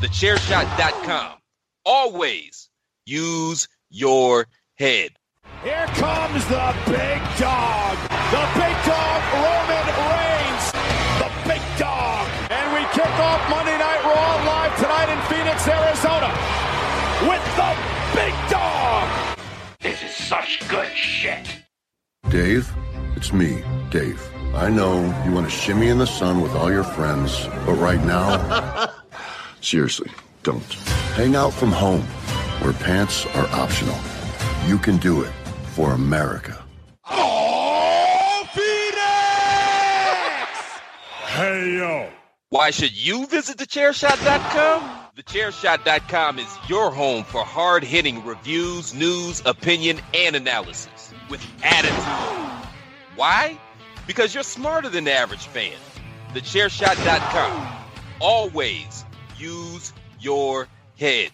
TheChairShot.com. Always use your head. Here comes the big dog. The big dog, Roman Reigns. The big dog. And we kick off Monday Night Raw live tonight in Phoenix, Arizona with the big dog. This is such good shit. Dave, it's me, Dave. I know you want to shimmy in the sun with all your friends, but right now, seriously, don't. Hang out from home, where pants are optional. You can do it for America. Oh, Phoenix! Hey, yo. Why should you visit thechairshot.com? Thechairshot.com is your home for hard hitting reviews, news, opinion, and analysis with attitude. Why? Because you're smarter than the average fan. Thechairshot.com. Always use your head.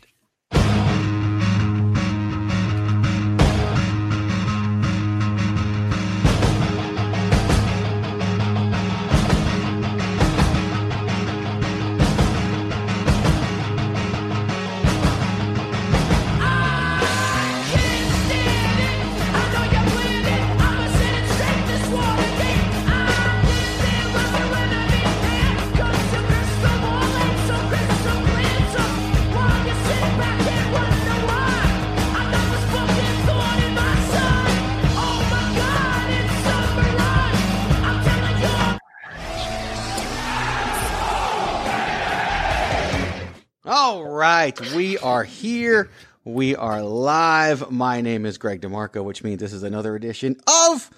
Right, we are here. We are live. My name is Greg DeMarco, which means this is another edition of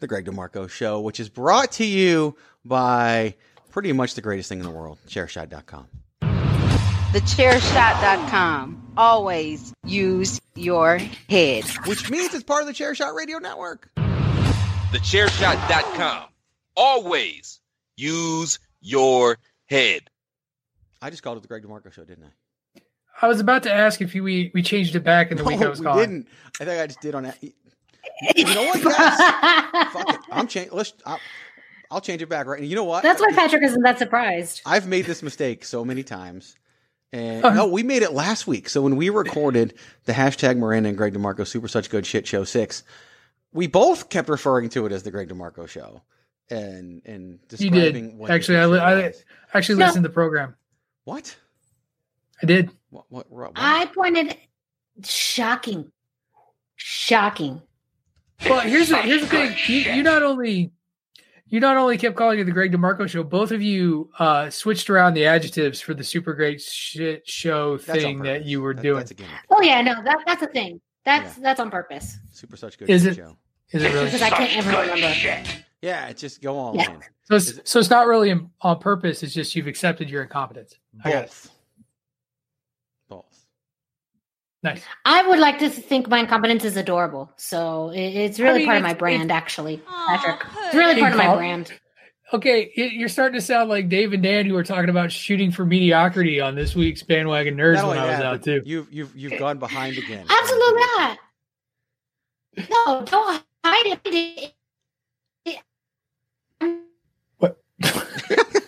the Greg DeMarco Show, which is brought to you by pretty much the greatest thing in the world, Chairshot.com. Thechairshot.com. Always use your head. Which means it's part of the Chairshot Radio Network. Thechairshot.com. Always use your head. I just called it the Greg DeMarco Show, didn't I? I was about to ask if you, we we changed it back in the week I was we calling. didn't. I think I just did on that. You know what, guys? Fuck it. I'm changing. Let's. I'll, I'll change it back right. And you know what? That's why Patrick isn't that surprised. I've made this mistake so many times. And Oh. no, we made it last week. So when we recorded the hashtag Miranda and Greg DeMarco Super Such Good Shit Show six, we both kept referring to it as the Greg DeMarco Show, and and You did what actually. I, li- I actually No. listened to the program. what I did. What what, what? I pointed. Shocking. Shocking. Well, here's the here's the thing. good You, shit. you not only You not only kept calling it the Greg DeMarco show, both of you uh, switched around the adjectives for the super great shit show That's thing that you were That- doing. That's a gimmick. Oh yeah, no, that that's a thing. That's that's on purpose Super such good Is it- show. Is it really? because I can't ever remember. shit. Yeah, it's just go on. Yeah. So it's, so it's not really on purpose. It's just you've accepted your incompetence. I got. Both. Both. Nice. I would like to think my incompetence is adorable, so it's really mean, part of my brand. it's- Actually, Patrick, it's really part of my brand. Okay, you're starting to sound like Dave and Dan who were talking about shooting for mediocrity on this week's bandwagon nerds Not when only I was that, out too. you've you've you've gone behind again. Absolutely not. No, don't hide it.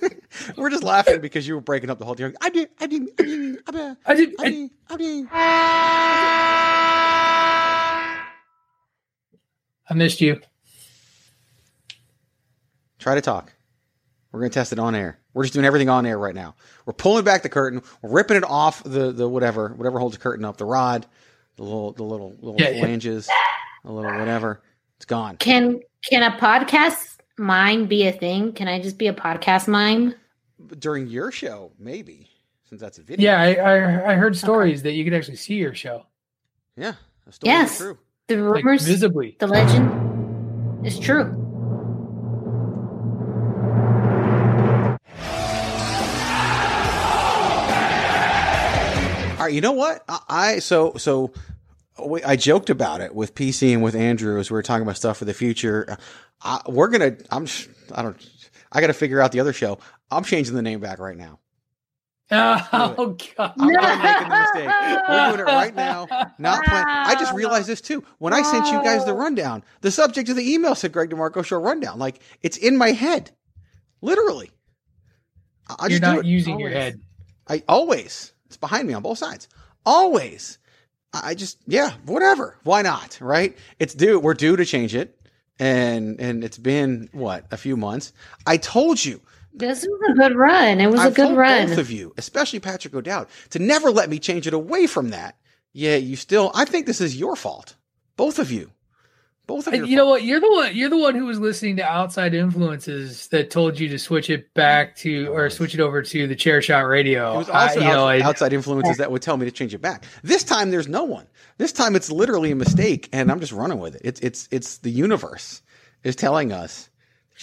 We're just laughing because you were breaking up the whole thing. I did, I did, I did, I did, I did. I I, did, I missed you. Try to talk. We're gonna test it on air. We're just doing everything on air right now. We're pulling back the curtain. We're ripping it off the the whatever whatever holds the curtain up. The rod, the little the little little Yeah, yeah. flanges, the little whatever. It's gone. Can can a podcast mime be a thing? Can I just be a podcast mime? During your show, maybe since that's a video. Yeah, I, I I heard stories that you could actually see your show yeah. The Yes. true. The like rumors, visibly. the legend is true. All right, you know what? I, I so so I joked about it with PC and with Andrew as we were talking about stuff for the future. I, we're gonna. I'm. I don't. I got to figure out the other show. I'm changing the name back right now. Oh god. I'm not making a mistake. We're doing it right now. Not plan- I just realized this too. When I sent you guys the rundown, the subject of the email said Greg DeMarco Show rundown. Like it's in my head, literally. I- I You're just do not it. using your head. I always. It's behind me on both sides. Always. I I just yeah, whatever. Why not? Right? It's due. We're due to change it, and and it's been what a few months. I told you. This was a good run. It was a I've good told run. both of you, especially Patrick O'Dowd, to never let me change it away from that. Yeah, you still. I think this is your fault. Both of you. Both of And your you know what? You're the one. You're the one who was listening to outside influences that told you to switch it back to or switch it over to the chair shot radio. It was also I- you know, outside, I- influences that would tell me to change it back. This time, there's no one. This time, it's literally a mistake, and I'm just running with it. It's it's it's the universe is telling us to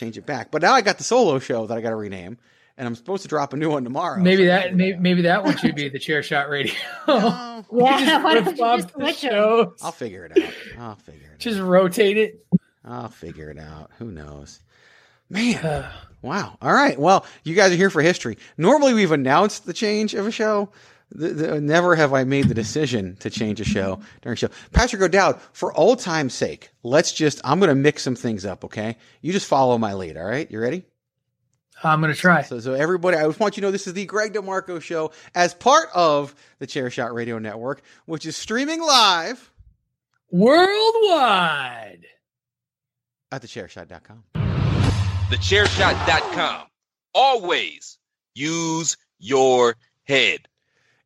change it back. But now I got the solo show that I got to rename, and I'm supposed to drop a new one tomorrow. maybe so that maybe, maybe that one should be the chair shot radio. No, yeah, why don't you just the switch 'em? shows. I'll figure it out. I'll figure it. Out. Just rotate it. I'll figure it out. Who knows? Man, uh. wow. All right. Well, you guys are here for history. Normally, we've announced the change of a show. The, the, never have I made the decision to change a show during a show. Patrick O'Dowd, for old time's sake, let's just, I'm going to mix some things up, okay? You just follow my lead, all right? You ready? I'm gonna try. So, so everybody, I just want you to know this is the Greg DeMarco show as part of the Chairshot Radio Network, which is streaming live Worldwide. at thechairshot.com. Thechairshot.com. Always use your head.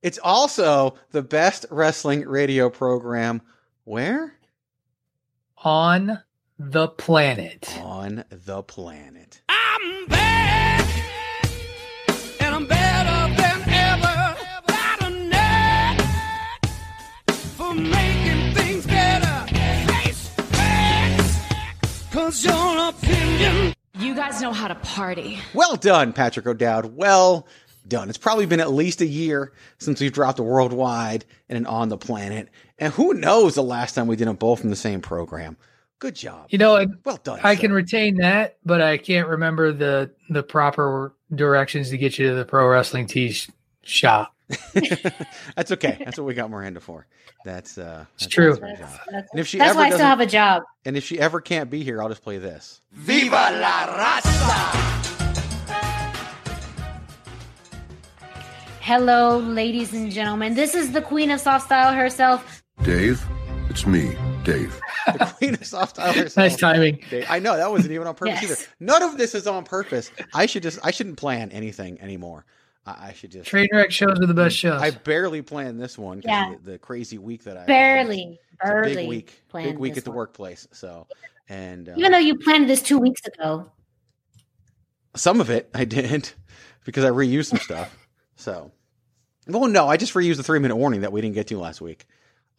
It's also the best wrestling radio program where? On the planet. On the planet. I'm back, and I'm better than ever. Got a knack for making things better. Face facts, cause your opinion. You guys know how to party. Well done, Patrick O'Dowd. Well done. It's probably been at least a year since we've dropped a worldwide and an on the planet. And who knows the last time we did them both from the same program. Good job. You know, I, Well done. I sir. can retain that, but I can't remember the the proper directions to get you to the pro wrestling tee sh- shop. That's okay. That's what we got Miranda for. That's uh that's, true. that's her job. That's, And if she that's ever why I still have a job. And if she ever can't be here, I'll just play this. Viva la raza! Hello, ladies and gentlemen. This is the queen of soft style herself. Dave, it's me, Dave. The Queen of Soft Style herself. Nice timing. Dave. I know that wasn't even on purpose Yes. either. None of this is on purpose. I should just I shouldn't plan anything anymore. I, I should just Train wreck shows are the best shows. I barely planned this one Yeah. the, the crazy week that I Barely, It's a barely. big week, big week at the one. workplace. So, and uh, Even though you planned this two weeks ago. Some of it I didn't because I reused some stuff. So, well, no, I just reused the three minute warning that we didn't get to last week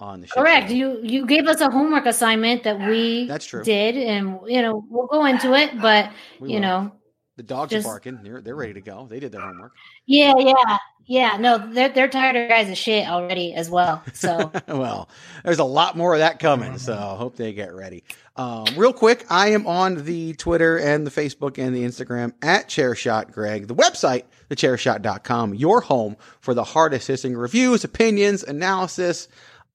on the show. Correct. You you gave us a homework assignment that we That's true. did, and you know we'll go into it. But We you will. know, The dogs Just- are barking. They're they're ready to go. They did their homework. yeah, yeah, yeah. No, they're they're tired of guys of shit already as well. So well, there's a lot more of that coming, so hope they get ready. Um, real quick, I am on the Twitter and the Facebook and the Instagram at Chairshot Greg. The website, thechairshot.com, your home for the hardest hitting reviews, opinions, analysis,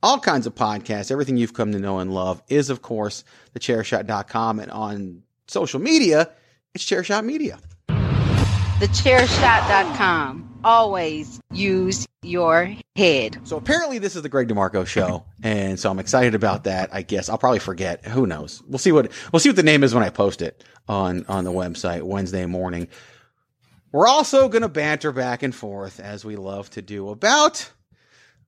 all kinds of podcasts. Everything you've come to know and love is, of course, thechairshot.com. And on social media, it's Chairshot Media. TheChairShot.com. Always use your head. So apparently this is the Greg DeMarco show, and so I'm excited about that. I guess I'll probably forget. Who knows? We'll see what we'll see what the name is when I post it on on the website Wednesday morning. We're also going to banter back and forth as we love to do about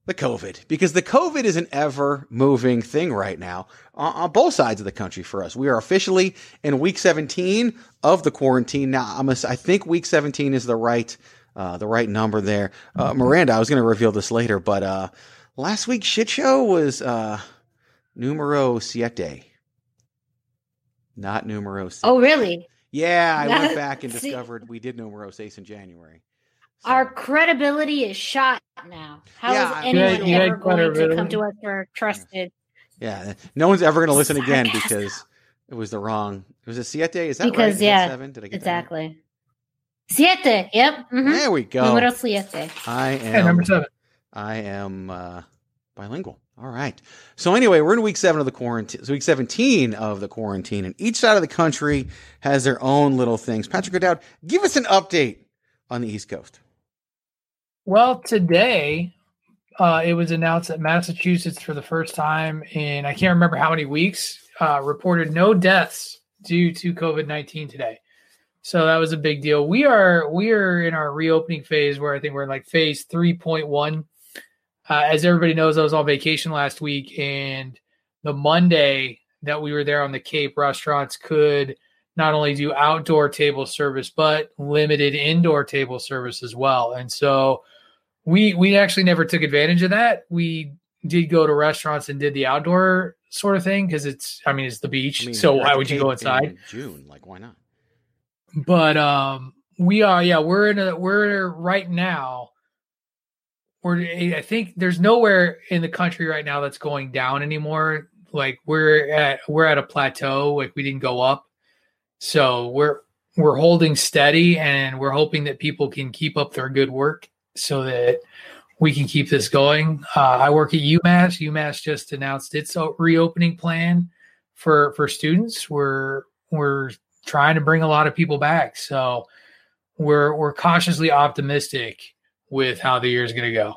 the COVID because the COVID is an ever moving thing right now on, on both sides of the country for us. We are officially in week 17 of the quarantine. Now, I'm a, I think week 17 is the right, uh, the right number there. Uh, Miranda, I was going to reveal this later, but, uh, last week's shit show was, uh, numero siete. Not numero six. oh really? Yeah, I went back and discovered we did numero seis in January. Our credibility is shot now. How Yeah, is anyone You had- you had ever going to come to us for trusted? Yeah, no one's ever going to listen again because it was the wrong. It Was it siete? Is that right? Because Is that yeah, seven? Did I get that? exactly. Siete. Yep. mhm. There we go. Numero siete. I Hey, am number seven. I am uh, bilingual. All right. So anyway, we're in week seven of the quarantine. It's week seventeen of the quarantine, and each side of the country has their own little things. Patrick O'Dowd, give us an update on the East Coast. Well, today uh, it was announced that Massachusetts, for the first time in I can't remember how many weeks, uh, reported no deaths due to COVID nineteen today. So that was a big deal. We are we are in our reopening phase where I think we're in like phase three point one. Uh, as everybody knows, I was on vacation last week, and the Monday that we were there on the Cape, restaurants could not only do outdoor table service but limited indoor table service as well. And so we we actually never took advantage of that. We did go to restaurants and did the outdoor sort of thing because it's I mean it's the beach. I mean, so why would you go in inside? June, like why not? But um we are yeah, we're in a we're right now we're I think there's nowhere in the country right now that's going down anymore. Like we're at we're at a plateau, like we didn't go up. So we're we're holding steady and we're hoping that people can keep up their good work so that we can keep this going. Uh, I work at UMass. UMass just announced its reopening plan for for students. We're we're trying to bring a lot of people back, so we're we're cautiously optimistic with how the year is going to go.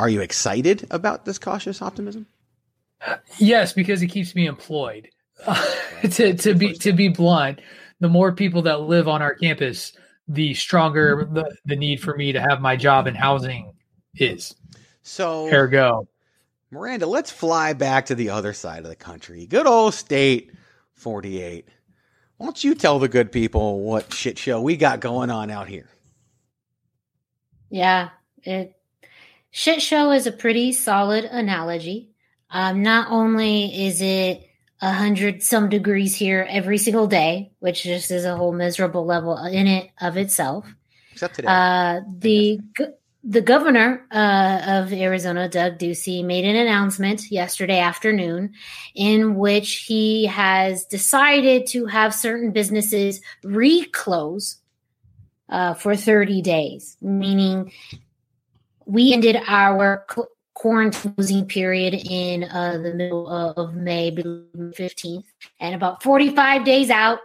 Are you excited about this cautious optimism? Yes, because it keeps me employed. to to be to be blunt, the more people that live on our campus, the stronger the, the need for me to have my job and housing is. So Ergo. Miranda, let's fly back to the other side of the country. Good old state 48. Why don't you tell the good people what shit show we got going on out here? Yeah, it shit show is a pretty solid analogy. Um, not only is it a hundred some degrees here every single day, which just is a whole miserable level in it of itself. Except today. Uh, the go- the governor uh, of Arizona, Doug Ducey, made an announcement yesterday afternoon in which he has decided to have certain businesses reclose uh, for 30 days, meaning we ended our cl- quarantine period in uh, the middle of, May, 15th, and about 45 days out,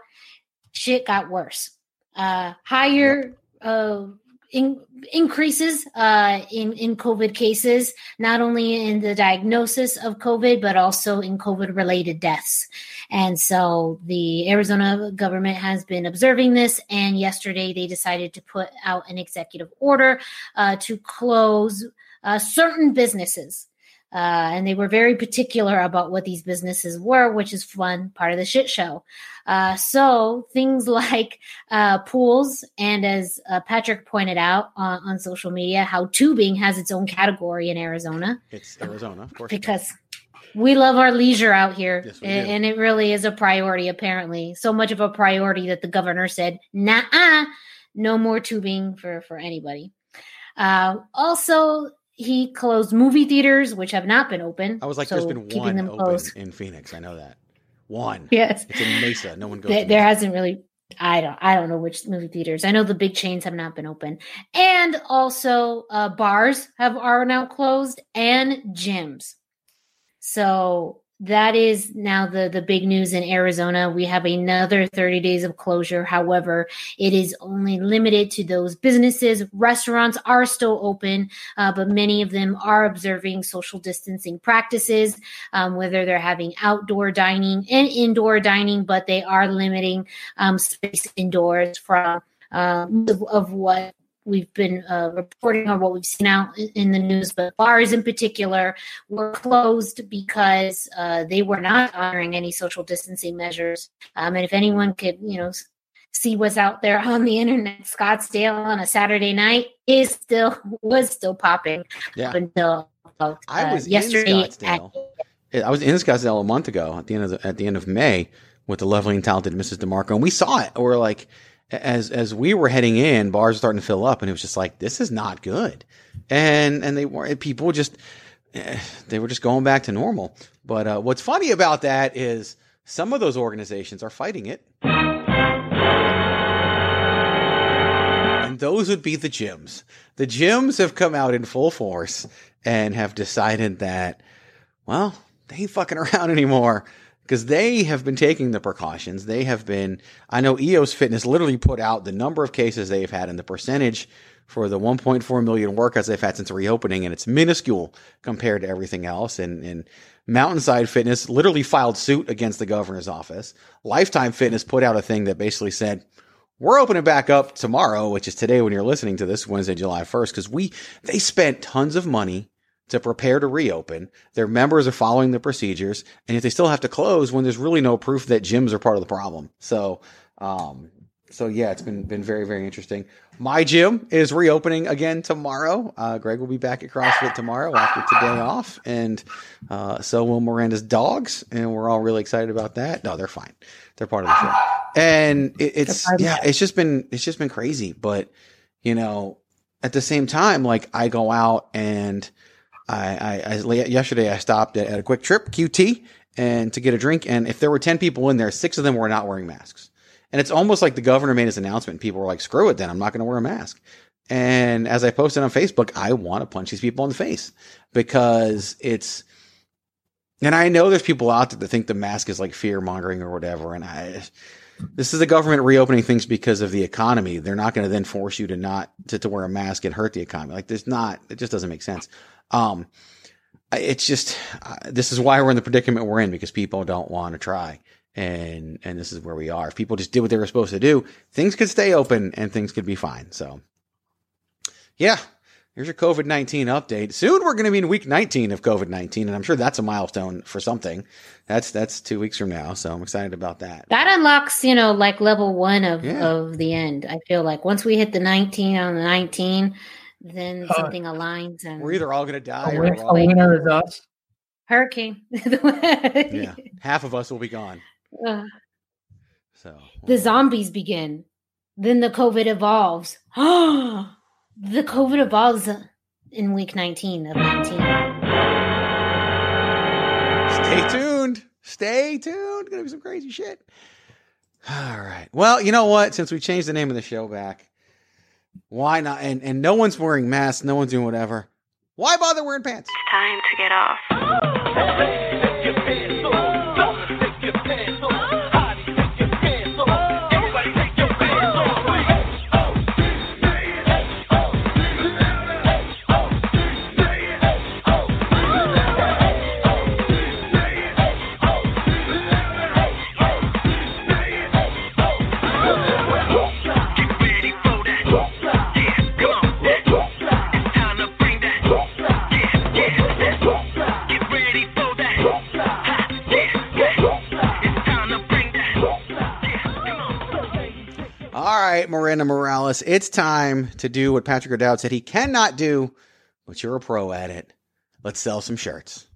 shit got worse. Uh, higher uh, in, increases uh, in in COVID cases, not only in the diagnosis of COVID, but also in COVID related deaths. And so the Arizona government has been observing this, and yesterday they decided to put out an executive order uh, to close uh, certain businesses. Uh, and they were very particular about what these businesses were, which is fun, part of the shit show. Uh, so things like uh, pools, and as uh, Patrick pointed out on, social media, how tubing has its own category in Arizona It's Arizona, of course. because we love our leisure out here, Yes, we and, do. and it really is a priority. Apparently, so much of a priority that the governor said, "Nah, no more tubing for for anybody." Uh, also, he closed movie theaters, which have not been open. I was like, so there's been one them open closed. in Phoenix. I know that. One. Yes. It's in Mesa. No one goes. There, there hasn't really. I don't. I don't know which movie theaters. I know the big chains have not been open, and also uh, bars have are now closed and gyms. So that is now the the big news in Arizona. We have another 30 days of closure. However, it is only limited to those businesses. Restaurants are still open, uh, but many of them are observing social distancing practices, um, whether they're having outdoor dining and indoor dining, but they are limiting um, space indoors from um, of, of what we've been uh, reporting or what we've seen out in- the news, but bars in particular were closed because uh, they were not honoring any social distancing measures. Um, and if anyone could, you know, see what's out there on the internet, Scottsdale on a Saturday night is still was still popping Yeah. up until uh, I was yesterday. in at- I was in Scottsdale a month ago at the end of the, at the end of May with the lovely and talented Mrs. DeMarco, and we saw it. We're like, as as we were heading in, bars were starting to fill up, and it was just like, this is not good. And and they were people just eh, they were just going back to normal. But uh, what's funny about that is some of those organizations are fighting it. And those would be the gyms. The gyms have come out in full force and have decided that, well, they ain't fucking around anymore because they have been taking the precautions. They have been, I know EOS Fitness literally put out the number of cases they've had and the percentage for the 1.4 million workouts they've had since reopening, and it's minuscule compared to everything else. And, and Mountainside Fitness literally filed suit against the governor's office. Lifetime Fitness put out a thing that basically said, we're opening back up tomorrow, which is today when you're listening to this Wednesday, July 1st, because we, they spent tons of money to prepare to reopen. Their members are following the procedures, and yet they still have to close when there's really no proof that gyms are part of the problem. So, um, so yeah, it's been been very very interesting. My gym is reopening again tomorrow. Uh, Greg will be back at CrossFit tomorrow after today off, and uh, so will Miranda's dogs, and we're all really excited about that. No, they're fine. They're part of the show, and it, it's yeah, it's just been it's just been crazy. But you know, at the same time, like I go out and I, I, I yesterday I stopped at, at a QuikTrip QT and to get a drink, and if there were ten people in there, six of them were not wearing masks. And it's almost like the governor made his announcement. People were like, screw it, then I'm not going to wear a mask. And as I posted on Facebook, I want to punch these people in the face because it's, and I know there's people out there that think the mask is like fear mongering or whatever. And I, this is the government reopening things because of the economy. They're not going to then force you to not to, to wear a mask and hurt the economy. Like there's not, it just doesn't make sense. Um, it's just, uh, this is why we're in the predicament we're in because people don't want to try and and this is where we are. If people just did what they were supposed to do, things could stay open and things could be fine. So, yeah, here's your COVID nineteen update. Soon we're going to be in week nineteen of COVID nineteen, and I'm sure that's a milestone for something. That's that's two weeks from now, so I'm excited about that. That unlocks, you know, like level one of Yeah. of the end. I feel like once we hit the 19 on the 19, then Uh, something aligns and We're either all going to die A, or win- we're a all, winner is us. hurricane. yeah, half of us will be gone. Uh, So the zombies begin. Then the COVID evolves. the COVID evolves in week 19 of 19. Stay tuned. Stay tuned. Gonna be some crazy shit. All right. Well, you know what? Since we changed the name of the show back, why not? And and no one's wearing masks. No one's doing whatever. Why bother wearing pants? It's time to get off. right, Miranda Morales, it's time to do what Patrick O'Dowd said he cannot do, but you're a pro at it. Let's sell some shirts.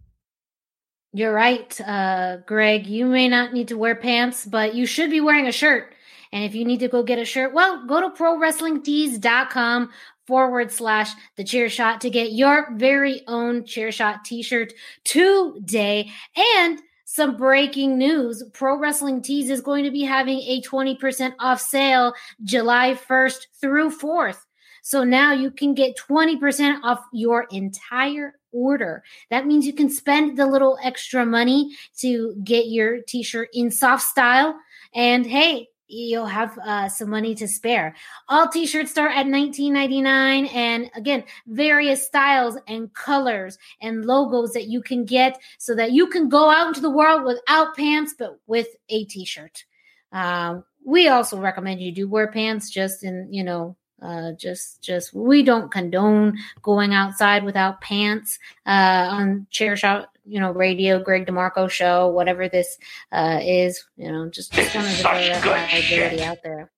You're right, uh, Greg. You may not need to wear pants, but you should be wearing a shirt. And if you need to go get a shirt, well, go to prowrestlingtees.com forward slash the chair shot to get your very own chair shot t-shirt today. And some breaking news. Pro Wrestling Tees is going to be having a 20% off sale July 1st through 4th. So now you can get 20% off your entire order. That means you can spend the little extra money to get your t shirt in soft style. And hey, you'll have uh, some money to spare. All t-shirts start at $19.99 and again, various styles and colors and logos that you can get so that you can go out into the world without pants but with a t-shirt. Um, we also recommend you do wear pants just in, you know, uh, just just we don't condone going outside without pants uh, on chair shot you know radio greg demarco show whatever this uh, is you know just, just wanted to throw that liability out there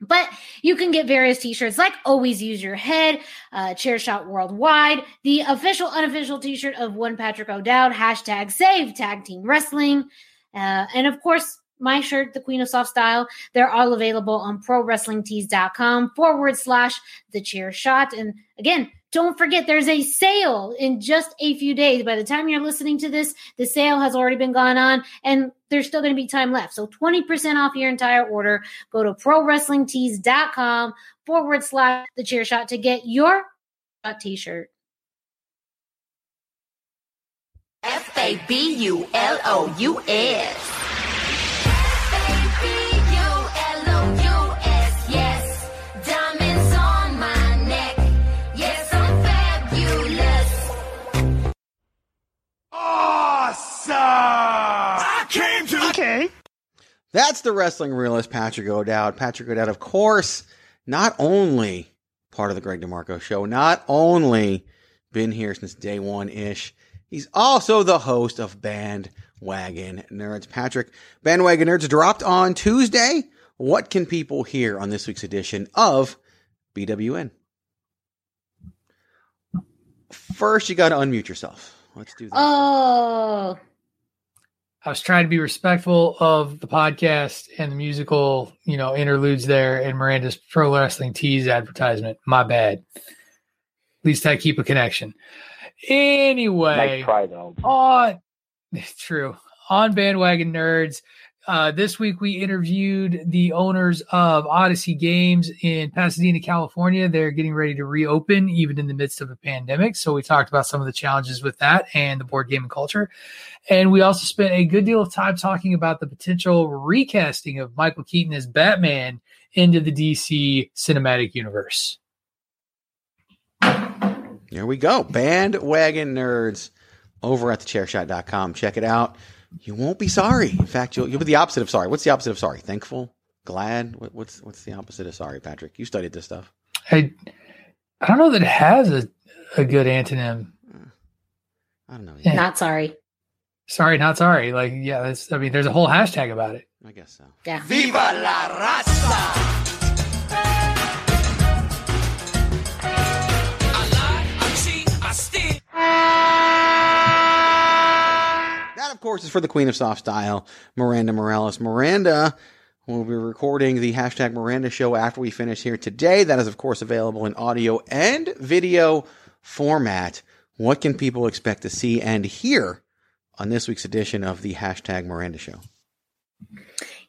but you can get various t-shirts like always use your head uh, chair shot worldwide the official unofficial t-shirt of one patrick o'dowd hashtag save tag team wrestling uh, and of course my shirt, the Queen of Soft Style. They're all available on prowrestlingtees.com forward slash the chair shot. And again, don't forget there's a sale in just a few days. By the time you're listening to this, the sale has already been gone on and there's still going to be time left. So 20% off your entire order. Go to prowrestlingtees.com forward slash the chair shot to get your t shirt. F A B U L O U S. That's the wrestling realist, Patrick O'Dowd. Patrick O'Dowd, of course, not only part of the Greg DeMarco show, not only been here since day one ish, he's also the host of Bandwagon Nerds. Patrick, Bandwagon Nerds dropped on Tuesday. What can people hear on this week's edition of BWN? First, you got to unmute yourself. Let's do that. Oh, I was trying to be respectful of the podcast and the musical, you know, interludes there and Miranda's pro wrestling tees advertisement. My bad. At least I keep a connection. Anyway, Nice try, though. on true on bandwagon nerds. Uh, this week we interviewed the owners of Odyssey Games in Pasadena, California. They're getting ready to reopen even in the midst of a pandemic. So we talked about some of the challenges with that and the board gaming culture. And we also spent a good deal of time talking about the potential recasting of Michael Keaton as Batman into the DC cinematic universe. Here we go. Bandwagon Nerds over at thechairshot.com. Check it out. You won't be sorry. In fact, you'll, you'll be the opposite of sorry. What's the opposite of sorry? Thankful? Glad? What, what's what's the opposite of sorry, Patrick? You studied this stuff. I I don't know that it has a, a good antonym. I don't know. Yeah. not sorry. Sorry, not sorry. Like, yeah, that's, I mean, there's a whole hashtag about it. I guess so. Yeah. Viva la raza! Course, is for the Queen of Soft Style, Miranda Morales. Miranda We'll be recording the hashtag Miranda show after we finish here today. That is, of course, available in audio and video format. What can people expect to see and hear on this week's edition of the hashtag Miranda show?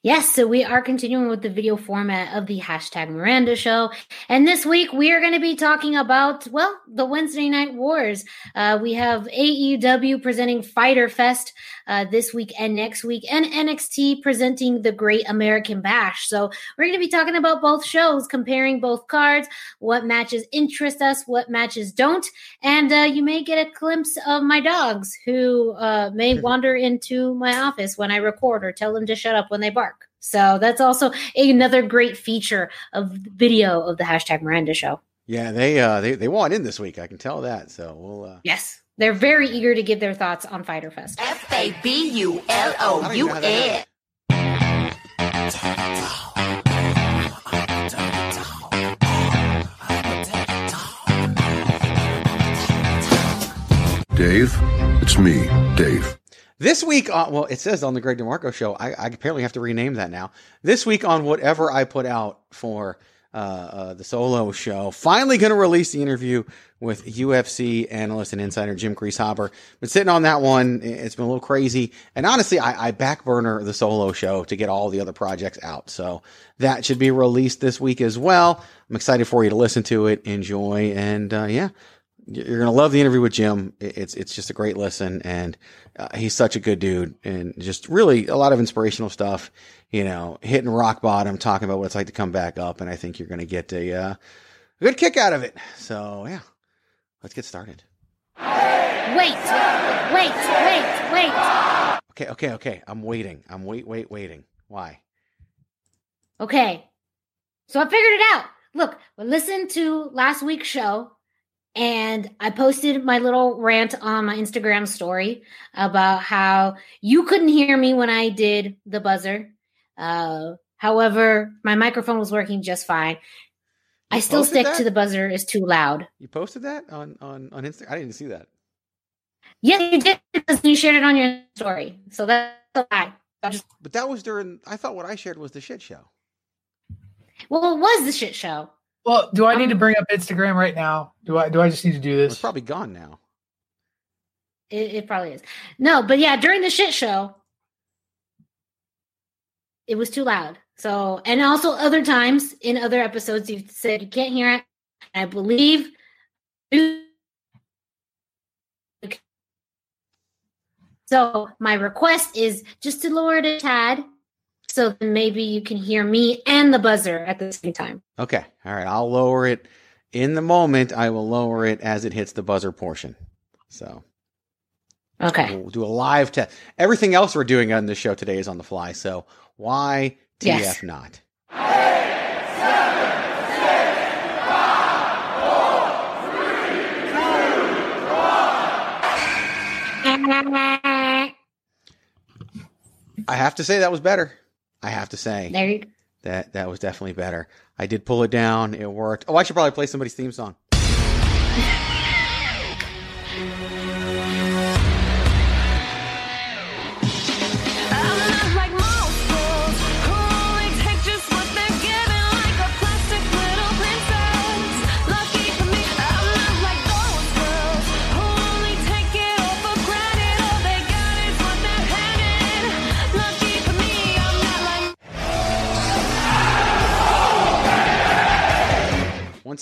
Yes, so we are continuing with the video format of the hashtag Miranda show. And this week we are going to be talking about, well, the Wednesday Night Wars. Uh, we have AEW presenting Fyter Fest uh, this week and next week, and NXT presenting the Great American Bash. So we're going to be talking about both shows, comparing both cards, what matches interest us, what matches don't. And uh, you may get a glimpse of my dogs who uh, may wander into my office when I record or tell them to shut up when they bark. So that's also another great feature of video of the hashtag Miranda show. Yeah, they uh they, they want in this week, I can tell that. So we'll uh Yes. They're very eager to give their thoughts on Fyter Fest. F A B U L O U N. Dave, it's me, Dave. This week, on, well, it says on the Greg DeMarco show, I, I apparently have to rename that now. This week on whatever I put out for uh, uh, the solo show, finally going to release the interview with UFC analyst and insider Jim Krieshaber. Been sitting on that one. It's been a little crazy. And honestly, I, I back burner the solo show to get all the other projects out. So that should be released this week as well. I'm excited for you to listen to it, enjoy, and uh, yeah, you're gonna love the interview with Jim. It's it's just a great listen, and uh, he's such a good dude, and just really a lot of inspirational stuff. You know, hitting rock bottom, talking about what it's like to come back up, and I think you're gonna get a, uh, a good kick out of it. So yeah, let's get started. Wait, wait, wait, wait. Okay, okay, okay. I'm waiting. I'm wait, wait, waiting. Why? Okay. So I figured it out. Look, listen to last week's show and I posted my little rant on my Instagram story about how you couldn't hear me when I did the buzzer. Uh, however, my microphone was working just fine. I still stick that? to the buzzer is too loud. You posted that on on on Instagram? I didn't see that. Yeah, you did because you shared it on your story. So that's a lie. But that was during. I thought what I shared was the shit show. well, it was the shit show. Well, do I need to um, bring up Instagram right now? Do I do I just need to do this? It's probably gone now. It, it probably is. No, but yeah, during the shit show, it was too loud. So, and also other times in other episodes, you've said you can't hear it. I believe. So, my request is just to lower it a tad so then maybe you can hear me and the buzzer at the same time. Okay. All right. I'll lower it in the moment. I will lower it as it hits the buzzer portion. So Okay. we'll do a live test. Everything else we're doing on this show today is on the fly. So why TF Yes. not? I have to say that was better. I have to say There you that that was definitely better. I did pull it down. It worked. Oh, I should probably play somebody's theme song.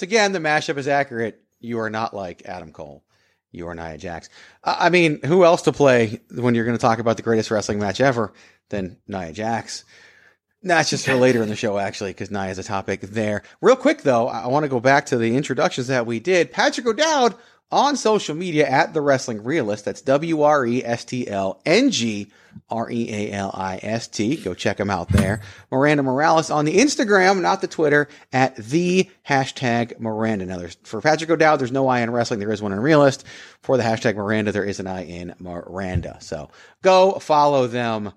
Again, the mashup is accurate. You are not like Adam Cole. You are Nia Jax. I mean, who else to play when you're going to talk about the greatest wrestling match ever than Nia Jax? That's just for later in the show, actually, because Nia is a topic there. Real quick, though, I want to go back to the introductions that we did. Patrick O'Dowd on social media at The Wrestling Realist. That's W R E S T L N G R E A L I S T. Go check him out there. Miranda Morales on the Instagram, not the Twitter, at the hashtag Miranda. Now, there's, for Patrick O'Dowd, there's no I in wrestling. There is one in Realist. For the hashtag Miranda, there is an I in Miranda. So go follow them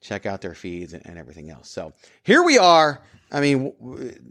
check out their feeds and, and everything else. So here we are. I mean,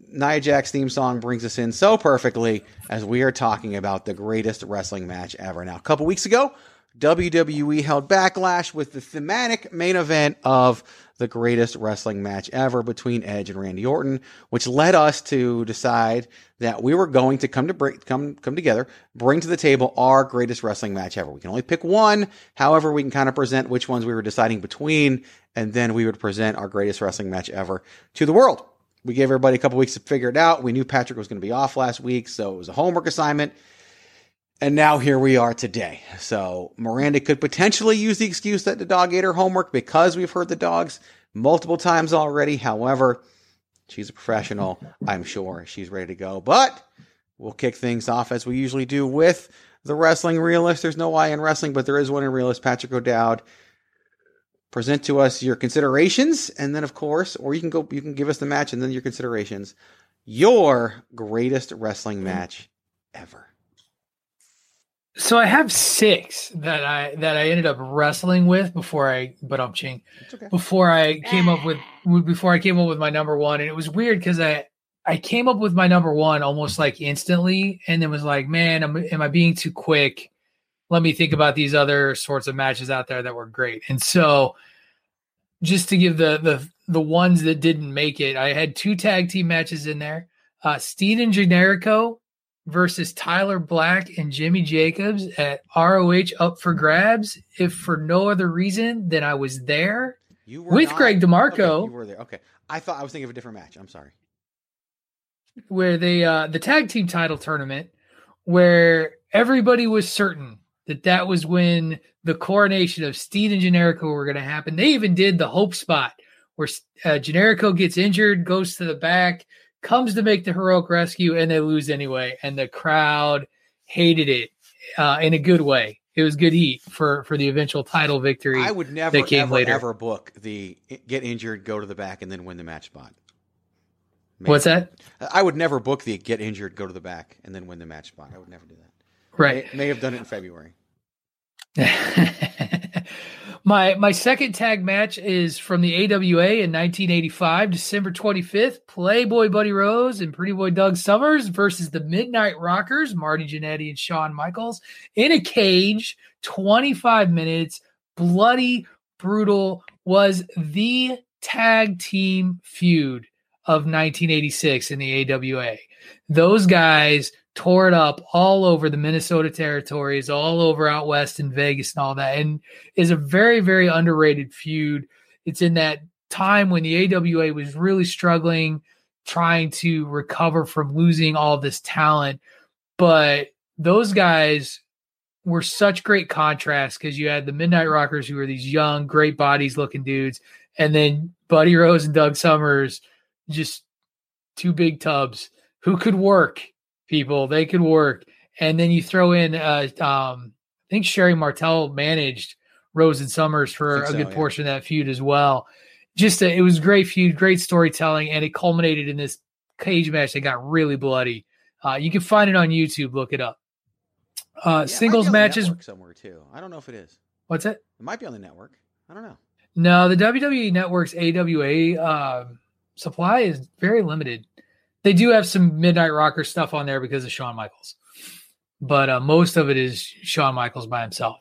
Nia Jax's theme song brings us in so perfectly as we are talking about the greatest wrestling match ever. Now, a couple weeks ago, WWE held backlash with the thematic main event of the greatest wrestling match ever between Edge and Randy Orton, which led us to decide that we were going to come to bring, come come together, bring to the table our greatest wrestling match ever. We can only pick one. However, we can kind of present which ones we were deciding between, and then we would present our greatest wrestling match ever to the world. We gave everybody a couple weeks to figure it out. We knew Patrick was going to be off last week, so it was a homework assignment. And now here we are today. So Miranda could potentially use the excuse that the dog ate her homework because we've heard the dogs multiple times already. However, she's a professional. I'm sure she's ready to go. But we'll kick things off as we usually do with the wrestling realist. There's no I in wrestling, but there is one in realist. Patrick O'Dowd. Present to us your considerations, and then of course, or you can go, you can give us the match and then your considerations. Your greatest wrestling mm. match ever. So I have six that I that I ended up wrestling with before I but I'm ching okay. before I came up with before I came up with my number one and it was weird because I I came up with my number one almost like instantly and then was like man am, am I being too quick let me think about these other sorts of matches out there that were great. And so just to give the the the ones that didn't make it, I had two tag team matches in there. Uh Steen and Generico versus Tyler Black and Jimmy Jacobs at ROH up for grabs, if for no other reason than I was there You were with not- Greg DeMarco. Okay, you were there. Okay. I thought I was thinking of a different match. I'm sorry. where they uh the tag team title tournament where everybody was certain that that was when the coronation of Steen and Generico were going to happen. They even did the hope spot where uh, Generico gets injured, goes to the back, comes to make the heroic rescue, and they lose anyway. And the crowd hated it uh, in a good way. It was good heat for for the eventual title victory. I would never, that came ever, later. ever book the get injured, go to the back, and then win the match spot. What's that? I would never book the get injured, go to the back, and then win the match spot. I would never do that. Right. May, may have done it in February. my my second tag match is from the AWA in 1985, December 25th. Playboy Buddy Rose and Pretty Boy Doug Somers versus the Midnight Rockers, Marty Jannetty and Shawn Michaels, in a cage. 25 minutes, bloody, brutal. Was the tag team feud of 1986 in the AWA. Those guys tore it up all over the Minnesota territories, all over out west in Vegas and all that, and is a very, very underrated feud. It's in that time when the AWA was really struggling, trying to recover from losing all this talent. But those guys were such great contrast because you had the Midnight Rockers, who were these young, great bodies looking dudes, and then Buddy Rose and Doug Somers, just two big tubs who could work people. They could work. And then you throw in, uh, um, I think Sherri Martel managed Rose and Somers for a so, good yeah. portion of that feud as well. Just a, it was a great feud, great storytelling, and it culminated in this cage match that got really bloody. Uh, you can find it on YouTube. Look it up. Uh, Yeah, it might be singles matches. somewhere too. I don't know if it is. What's it? It might be on the network. I don't know. No, the WWE Network's AWA um supply is very limited. They do have some Midnight Rocker stuff on there because of Shawn Michaels, but uh, most of it is Shawn Michaels by himself.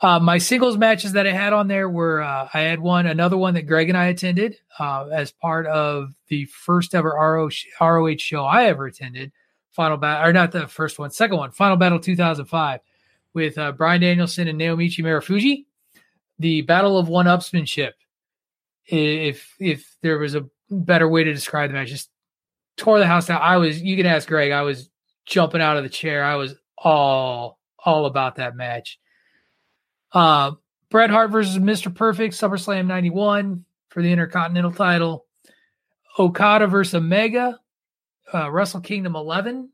Uh, my singles matches that I had on there were uh, I had one, another one that Greg and I attended uh, as part of the first ever RO, ROH show I ever attended. Final battle, or not the first one, second one, Final Battle 2005, with uh, Bryan Danielson and Naomichi Marufuji the battle of one upsmanship if if there was a better way to describe the match just tore the house down. I was you can ask greg. I was jumping out of the chair. I was all all about that match. Uh bret hart versus mr perfect summerslam 91 for the intercontinental title. Okada versus omega uh wrestle kingdom 11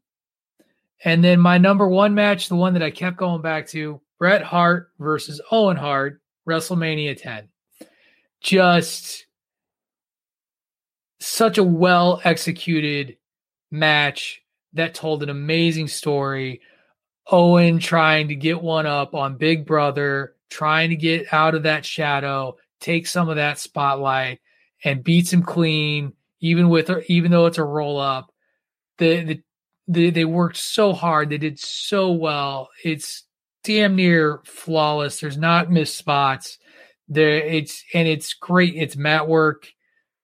and then my number one match the one that i kept going back to bret hart versus owen hart WrestleMania 10. Just such a well executed match that told an amazing story. Owen trying to get one up on Big Brother, trying to get out of that shadow, take some of that spotlight, and beats him clean, even with even though it's a roll up. The, the the they worked so hard. They did so well. It's damn near flawless. There's not missed spots. There it's and it's great. It's mat work.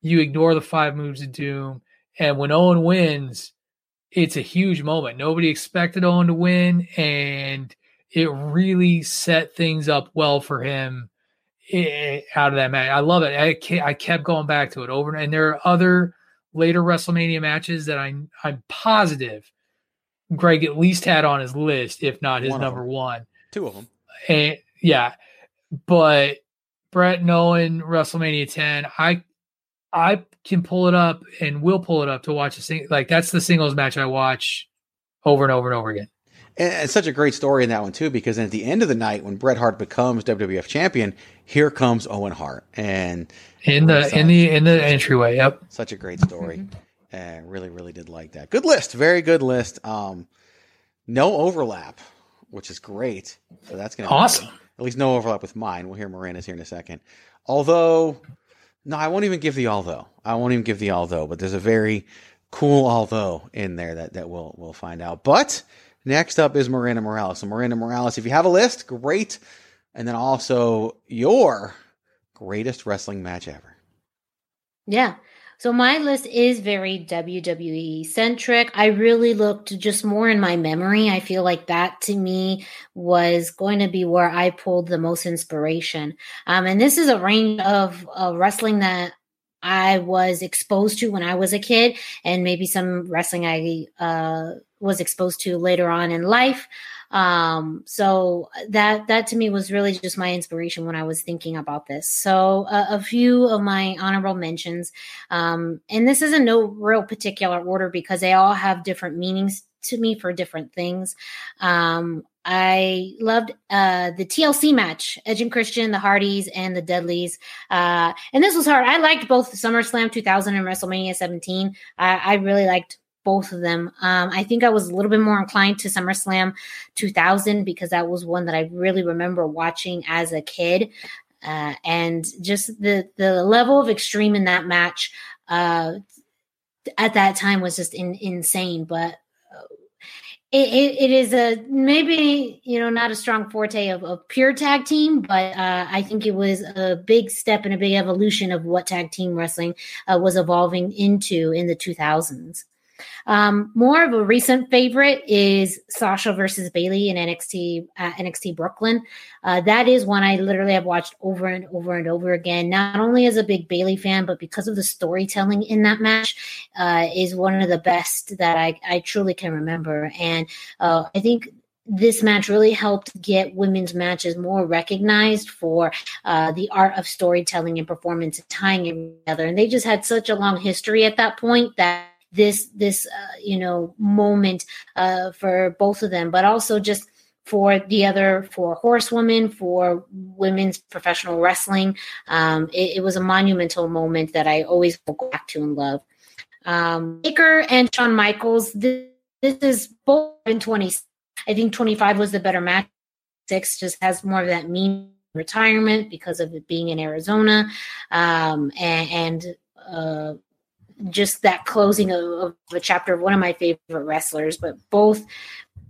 You ignore the five moves of doom. And when Owen wins, it's a huge moment. Nobody expected Owen to win, and it really set things up well for him eh, out of that match. I love it. I, I kept going back to it over and, there are other later WrestleMania matches that I I'm positive Greg at least had on his list, if not his One number one. Two of them. And yeah, but Brett Nolan WrestleMania 10, I I can pull it up and will pull it up to watch a sing like that's the singles match I watch over and over and over again. And it's such a great story in that one too, because at the end of the night, when Bret Hart becomes WWF champion, here comes Owen Hart, and In the in the in the entryway. Yep. such a great story. Uh, really, really did like that. Good list, very good list. Um, no overlap, which is great. So that's gonna Awesome. good. At least no overlap with mine. We'll hear Miranda's here in a second. Although, no, I won't even give the although. I won't even give the although. But there's a very cool although in there that that we'll we'll find out. But Next up is Miranda Morales. So Miranda Morales, if you have a list, great. And then also your greatest wrestling match ever. Yeah. So my list is very WWE centric. I really looked just more in my memory. I feel like that to me was going to be where I pulled the most inspiration. Um, and this is a range of, of wrestling that I was exposed to when I was a kid, and maybe some wrestling I uh, was exposed to later on in life. Um, so that that to me was really just my inspiration when I was thinking about this. So uh, a few of my honorable mentions, um, and this is in no real particular order because they all have different meanings to me for different things. Um, I loved uh, the TLC match, Edge and Christian, the Hardys, and the Dudleys. Uh, and this was hard. I liked both SummerSlam 2000 and WrestleMania 17. I, I really liked both of them. Um, I think I was a little bit more inclined to SummerSlam 2000 because that was one that I really remember watching as a kid. Uh, and just the the level of extreme in that match uh, at that time was just in, insane. But it, it, it is a maybe you know not a strong forte of, of pure tag team, but uh, I think it was a big step and a big evolution of what tag team wrestling uh, was evolving into in the 2000s. Um, more of a recent favorite is Sasha versus Bayley in NXT uh, NXT Brooklyn. Uh, that is one I literally have watched over and over and over again. Not only as a big Bayley fan, but because of the storytelling in that match, uh, is one of the best that I, I truly can remember. And uh, I think this match really helped get women's matches more recognized for uh, the art of storytelling and performance tying it together. And they just had such a long history at that point that this this uh, you know moment uh, for both of them, but also just for the other four horsewomen for women's professional wrestling. Um, it, it, was a monumental moment that I always go back to and love. Um, Taker and Shawn Michaels. This, this is both in twenty. I think twenty five was the better match. Six just has more of that mean retirement because of it being in Arizona, um, and, and uh, just that closing of, of a chapter of one of my favorite wrestlers, but both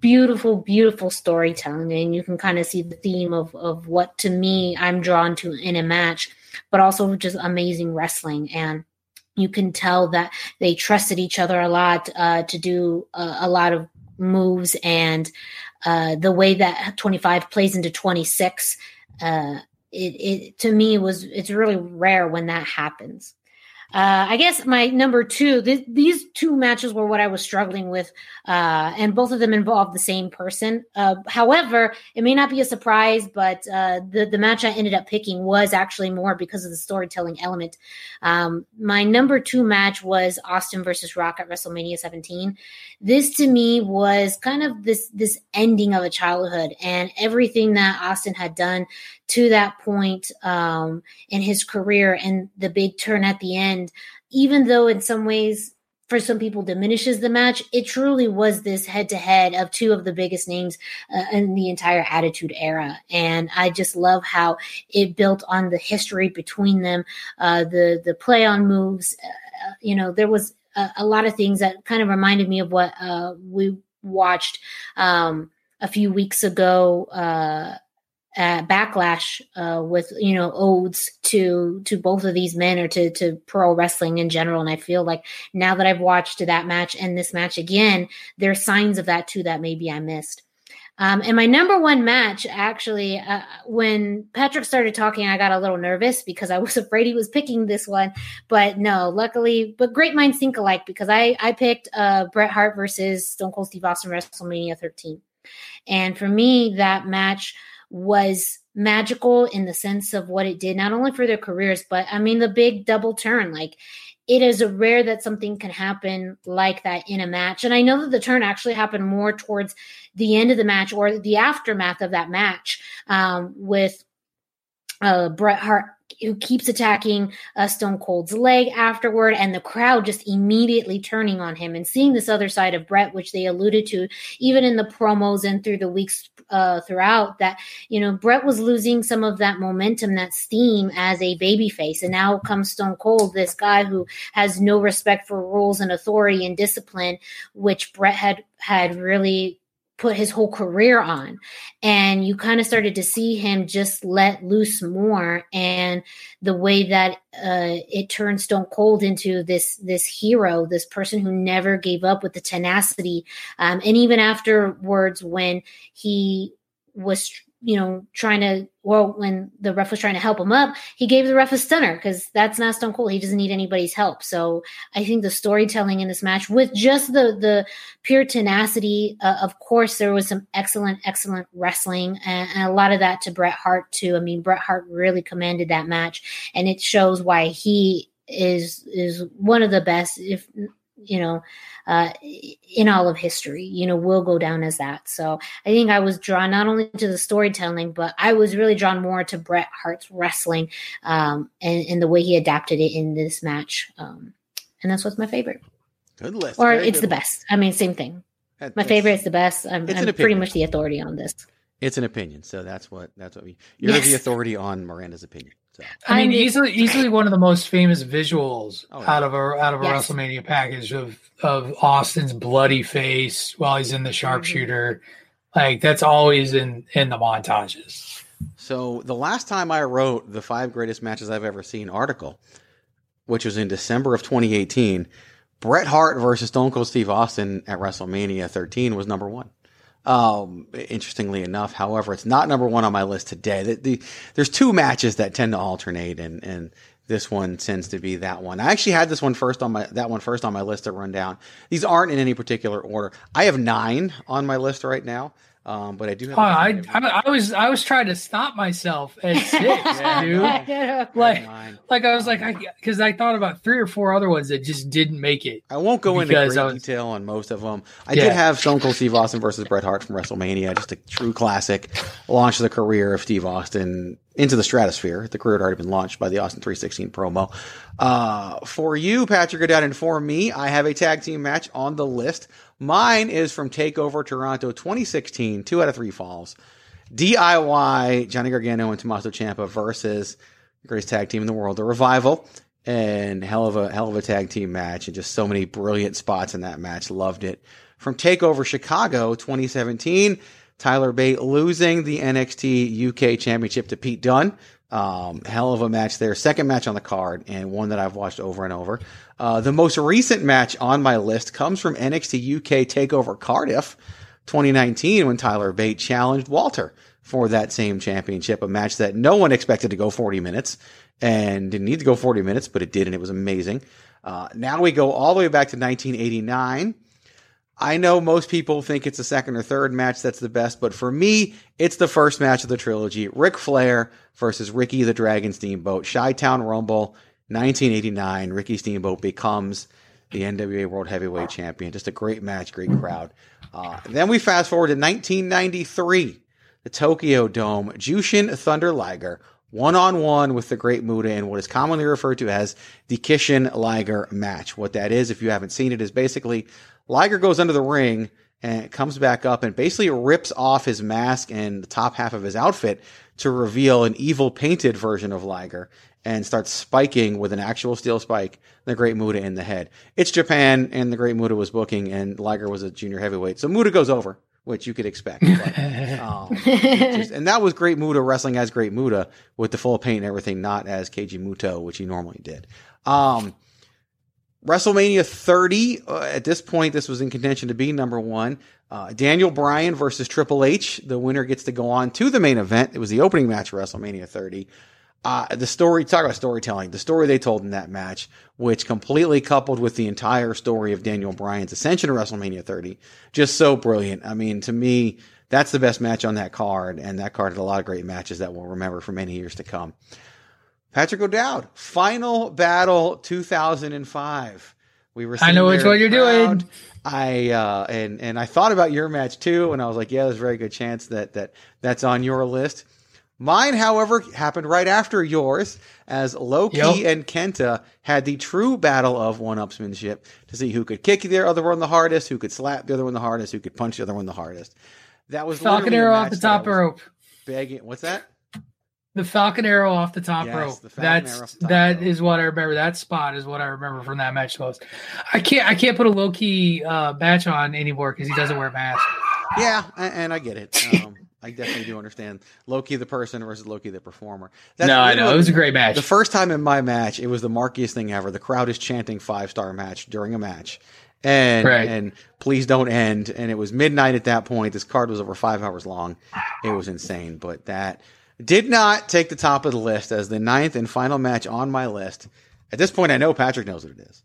beautiful, beautiful storytelling. And you can kind of see the theme of, of what to me I'm drawn to in a match, but also just amazing wrestling. And you can tell that they trusted each other a lot uh, to do a, a, lot of moves and uh, the way that 25 plays into 26 uh, it, it to me was it's really rare when that happens uh, I guess my number two, th- these two matches were what I was struggling with, uh, and both of them involved the same person. Uh, however, it may not be a surprise, but uh, the the match I ended up picking was actually more because of the storytelling element. Um, my number two match was Austin versus Rock at WrestleMania 17. This to me was kind of this this ending of a childhood and everything that Austin had done to that point um, in his career and the big turn at the end, even though in some ways for some people diminishes the match, it truly was this head to head of two of the biggest names uh, in the entire Attitude Era, and I just love how it built on the history between them, uh, the the play on moves. Uh, you know, there was a, lot of things that kind of reminded me of what uh, we watched um, a few weeks ago uh, uh, backlash uh, with you know odes to to both of these men or to to pro wrestling in general. And i feel like now that i've watched that match and this match again there's signs of that too that maybe i missed um, and my number one match actually uh, when patrick started talking i got a little nervous because i was afraid he was picking this one but no luckily but great minds think alike because i i picked uh, bret hart versus stone cold steve austin wrestlemania 13 and for me that match was magical in the sense of what it did, not only for their careers, but I mean, the big double turn. Like, it is rare that something can happen like that in a match. And I know that the turn actually happened more towards the end of the match or the aftermath of that match um, with uh, Bret Hart who keeps attacking uh, Stone Cold's leg afterward, and the crowd just immediately turning on him and seeing this other side of Bret, which they alluded to even in the promos and through the weeks uh, throughout. That you know, Bret was losing some of that momentum, that steam as a babyface, and now comes Stone Cold, this guy who has no respect for rules and authority and discipline, which Bret had had really put his whole career on. And you kind of started to see him just let loose more and the way that uh, it turned stone cold into this this hero this person who never gave up with the tenacity. Um, and even afterwards when he was you know, trying to, well, when the ref was trying to help him up, he gave the ref a stunner because that's not Stone Cold. He doesn't need anybody's help. So I think the storytelling in this match, with just the the pure tenacity, uh, of course, there was some excellent, excellent wrestling, and, and, a lot of that to Bret Hart too. I mean, Bret Hart really commanded that match, and it shows why he is is one of the best, if you know, uh, in all of history, you know, will go down as that. So I think I was drawn not only to the storytelling, but I was really drawn more to Bret Hart's wrestling um, and, and the way he adapted it in this match. Um, and that's what's my favorite. Good list. Or Very it's the best. I mean, same thing. That, my favorite is the best. I'm, I'm pretty much the authority on this. It's an opinion, so that's what that's what we. You're yes. the authority on Miranda's opinion. So. I mean, easily easily one of the most famous visuals oh, out of a out of a yes. WrestleMania package of of Austin's bloody face while he's in the sharpshooter. Mm-hmm. Like that's always in in the montages. So the last time I wrote the five greatest matches I've ever seen article, which was in December of 2018, Bret Hart versus Stone Cold Steve Austin at WrestleMania 13 was number one. Um, interestingly enough, however, it's not number one on my list today. The, the, there's two matches that tend to alternate, and and this one tends to be that one. I actually had this one first on my that one first on my list to run down. These aren't in any particular order. I have nine on my list right now. Um, but I do have. Oh, I, I, I, was I was trying to stop myself at six, yeah, dude. like, like I was like, I because I thought about three or four other ones that just didn't make it. I won't go into great was, detail on most of them. I yeah. did have Stone Cold Steve Austin versus Bret Hart from WrestleMania, just a true classic, launch of the career of Steve Austin into the stratosphere. The career had already been launched by the Austin 316 promo. Uh, for you, Patrick O'Dowd, and for me, I have a tag team match on the list. Mine is from Takeover Toronto 2016, two out of three falls. DIY, Johnny Gargano and Tommaso Ciampa versus the greatest tag team in the world, the Revival. And hell of a hell of a tag team match, and just so many brilliant spots in that match. Loved it. From Takeover Chicago 2017, Tyler Bate losing the NXT UK Championship to Pete Dunne. Um, hell of a match there. Second match on the card, and one that I've watched over and over. Uh, the most recent match on my list comes from NXT UK Takeover Cardiff 2019 when Tyler Bate challenged Walter for that same championship, a match that no one expected to go 40 minutes and didn't need to go 40 minutes, but it did, and it was amazing. Uh, now we go all the way back to 1989. I know most people think it's the second or third match that's the best, but for me, it's the first match of the trilogy. Ric Flair versus Ricky the Dragon Steamboat, Chi Town Rumble 1989, Ricky Steamboat becomes the NWA World Heavyweight Champion. Just a great match, great crowd. Uh, then we fast forward to 1993, the Tokyo Dome, Jushin Thunder Liger, one on one with the Great Muta in what is commonly referred to as the Kishin Liger match. What that is, if you haven't seen it, is basically Liger goes under the ring and comes back up and basically rips off his mask and the top half of his outfit to reveal an evil painted version of Liger and starts spiking with an actual steel spike the Great Muta in the head. It's Japan, and the Great Muta was booking, and Liger was a junior heavyweight. So Muta goes over, which you could expect. But, um, just, and that was Great Muta wrestling as Great Muta with the full paint and everything, not as Keiji Muto, which he normally did. Um, WrestleMania 30, uh, at this point, this was in contention to be number one. Uh, Daniel Bryan versus Triple H. The winner gets to go on to the main event. It was the opening match of WrestleMania 30. Uh, the story, talk about storytelling, the story they told in that match, which completely coupled with the entire story of Daniel Bryan's ascension to WrestleMania 30, just so brilliant. I mean, to me, that's the best match on that card, and that card had a lot of great matches that we'll remember for many years to come. Patrick O'Dowd, Final Battle 2005. We were. I know which one you're doing. I uh, and and I thought about your match too, and I was like, yeah, there's a very good chance that that that's on your list. Mine, however, happened right after yours, as Low Ki yep. and Kenta had the true battle of one-upsmanship to see who could kick the other one the hardest, who could slap the other one the hardest, who could punch the other one the hardest. That was Falcon Arrow off the top rope. Begging, what's that? The Falcon Arrow off the top yes, rope. The That's that is what I remember. That spot is what I remember from that match most. I can't I can't put a Low Ki uh, match on anymore because he doesn't wear a mask. Yeah, and, I get it. Um, I definitely do understand Low Ki the person versus Low Ki the performer. no, I know it was a great match. The first time in my match, it was the markiest thing ever. The crowd is chanting five star match during a match, and Right. and please don't end. And it was midnight at that point. This card was over five hours long. It was insane, but that did not take the top of the list as the ninth and final match on my list. At this point, I know Patrick knows what it is.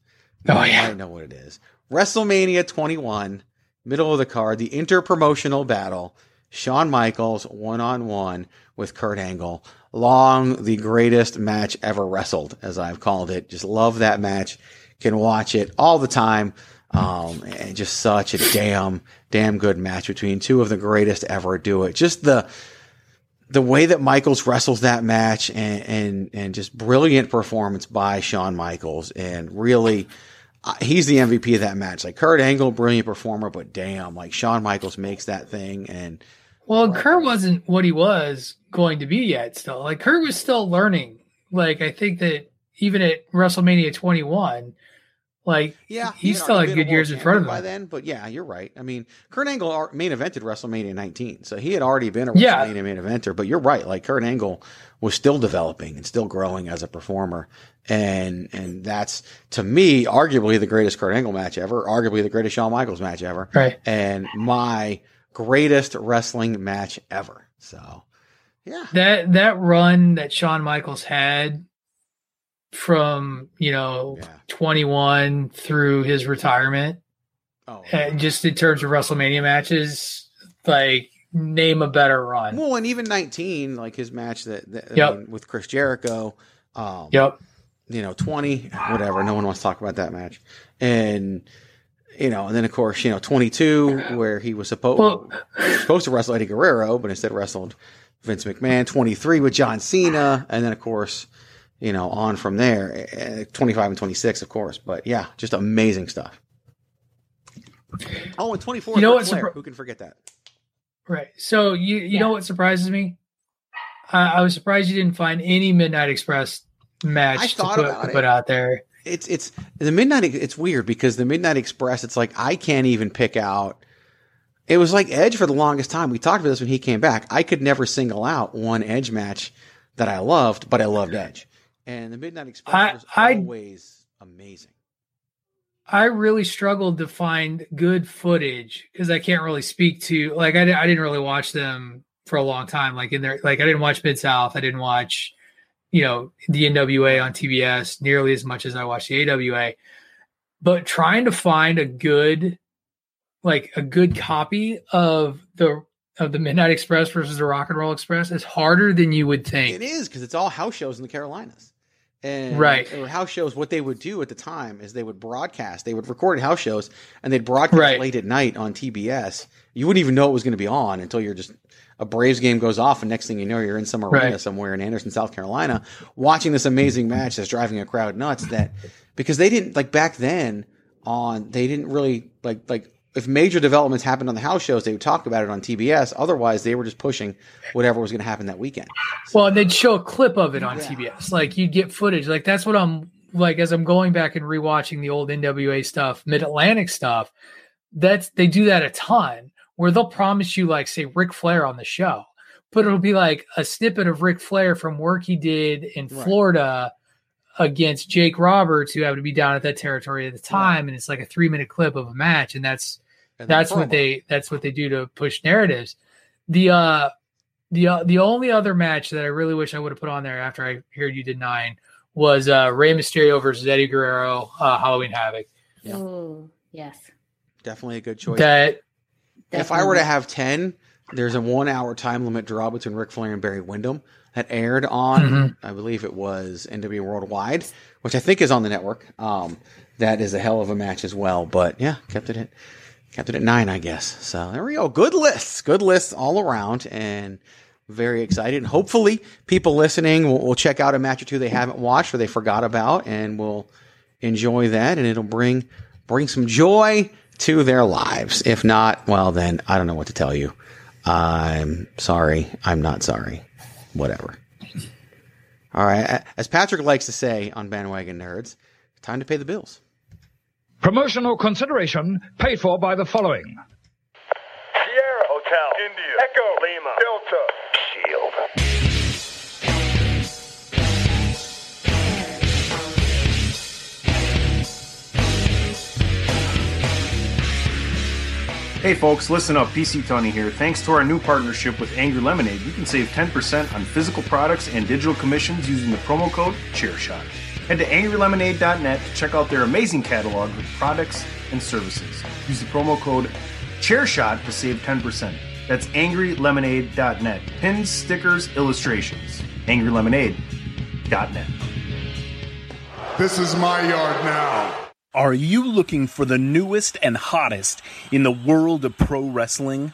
Oh, I yeah. might know what it is. WrestleMania 21, middle of the card, the interpromotional battle. Shawn Michaels one on one with Kurt Angle. Long the greatest match ever wrestled, as I've called it. Just love that match. Can watch it all the time. Um, and just such a damn, damn good match between two of the greatest ever do it. Just the, the way that Michaels wrestles that match and, and, and just brilliant performance by Shawn Michaels and really, uh, he's the MVP of that match. Like Kurt Angle, brilliant performer, but damn, like Shawn Michaels makes that thing and Well, Kurt wasn't what he was going to be yet. Still, like Kurt was still learning. Like I think that even at WrestleMania 21, like yeah, he still had good years in front of him. by then. But yeah, you're right. I mean, Kurt Angle main evented WrestleMania 19, so he had already been a Yeah. WrestleMania main eventer. But you're right. Like Kurt Angle was still developing and still growing as a performer, and and that's to me arguably the greatest Kurt Angle match ever, arguably the greatest Shawn Michaels match ever, Right. and my greatest wrestling match ever. So yeah, That that run that Shawn Michaels had from you know 21 through his retirement, oh, and just in terms of WrestleMania matches, like name a better run. Well, and even 19, like his match that, that I mean, with Chris Jericho. Um, Yep. You know, 20, whatever. No one wants to talk about that match. And, you know, and then of course, you know, 22, where he was supposed, supposed to wrestle Eddie Guerrero, but instead wrestled Vince McMahon. 23 with John Cena. And then, of course, you know, on from there, eh, 25 and 26, of course. But yeah, just amazing stuff. Oh, and 24, You know Ric what's surpri- Who can forget that? Right. So you you know what surprises me? I, I was surprised you didn't find any Midnight Express match I to thought put, about to it. put out there. it's it's the midnight it's weird because the midnight express it's like i can't even pick out it was like edge for the longest time we talked about this when he came back i could never single out one edge match that i loved but i loved edge and the midnight express I- was I- always amazing I really struggled to find good footage because I can't really speak to like I, I didn't really watch them for a long time. Like in there, like I didn't watch Mid South. I didn't watch, you know, the NWA on TBS nearly as much as I watched the AWA. But trying to find a good, like a good copy of the of the Midnight Express versus the Rock and Roll Express is harder than you would think. it is because it's all house shows in the carolinas and Right. or house shows what they would do at the time is they would broadcast they would record house shows and they'd broadcast Right. late at night on tbs you wouldn't even know it was going to be on until you're just a braves game goes off and next thing you know you're in some arena Right. somewhere in anderson south carolina watching this amazing match that's driving a crowd nuts that because they didn't like back then on they didn't really like like if major developments happened on the house shows they would talk about it on tbs otherwise they were just pushing whatever was going to happen that weekend Well, and they'd show a clip of it on TBS. Like you'd get footage. Like that's what I'm like as I'm going back and rewatching the old NWA stuff, Mid Atlantic stuff. That's they do that a ton where they'll promise you like say Ric Flair on the show, but it'll be like a snippet of Ric Flair from work he did in Right. Florida against Jake Roberts, who happened to be down at that territory at the time, and it's like a three minute clip of a match, and that's And then that's what they that's what they do to push narratives. The uh the uh, the only other match that I really wish I would have put on there after I heard you did nine was uh Rey Mysterio versus Eddie Guerrero, uh, Halloween Havoc. Ooh, yes. definitely a good choice That If I were to have 10, there's a one hour time limit draw between Ric Flair and Barry Windham that aired on, Mhm. I believe it was NW Worldwide, which I think is on the network. Um, that is a hell of a match as well. But yeah, kept it at, kept it at nine, I guess. So there we go. Good lists, good lists all around and very excited. And hopefully people listening will, will check out a match or two they haven't watched or they forgot about and will enjoy that and it'll bring, bring some joy to their lives. If not, well, then I don't know what to tell you. I'm sorry. I'm not sorry. Whatever. All right. As Patrick likes to say on Bandwagon Nerds, time to pay the bills. Promotional consideration paid for by the following. Sierra Hotel. India. Echo. Lima. Delta. Shield. Hey folks, listen up. PC Tony here. Thanks to our new partnership with Angry Lemonade, you can save 10% on physical products and digital commissions using the promo code CHAIRSHOT. Head to angrylemonade.net to check out their amazing catalog of products and services. Use the promo code CHAIRSHOT to save 10%. That's angrylemonade.net. Pins, stickers, illustrations. angrylemonade.net. This is my yard now. Are you looking for the newest and hottest in the world of pro wrestling?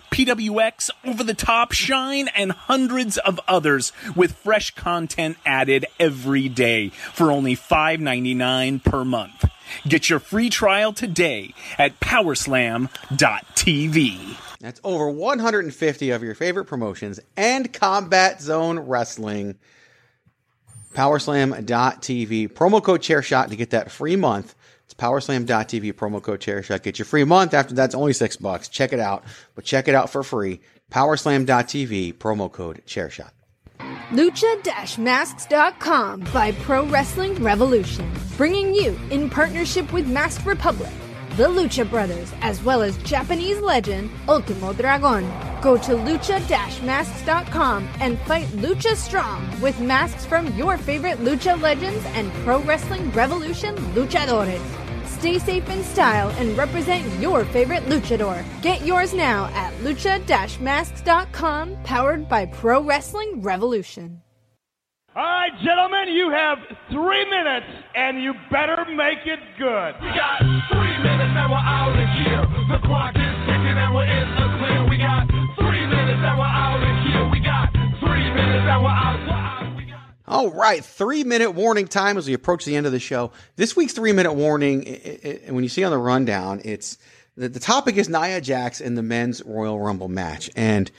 PWX, Over the Top, Shine, and hundreds of others with fresh content added every day for only $5.99 per month. Get your free trial today at powerslam.tv. That's over 150 of your favorite promotions and Combat Zone Wrestling. Powerslam.tv. Promo code ChairShot to get that free month. Powerslam.tv promo code chairshot. Get your free month. After that's only six bucks. Check it out, but check it out for free. Powerslam.tv promo code chairshot. Lucha-Masks.com by Pro Wrestling Revolution, bringing you in partnership with Masked Republic, the Lucha Brothers, as well as Japanese legend Ultimo Dragon. Go to lucha-masks.com and fight Lucha Strong with masks from your favorite Lucha legends and Pro Wrestling Revolution luchadores. Stay safe in style and represent your favorite luchador. Get yours now at lucha-masks.com, powered by Pro Wrestling Revolution. All right, gentlemen, you have three minutes, and you better make it good. We got three minutes and we're out of here. All right, three minute warning time as we approach the end of the show. This week's three minute warning, it, it, when you see on the rundown, it's the, the topic is Nia Jax in the men's Royal Rumble match. And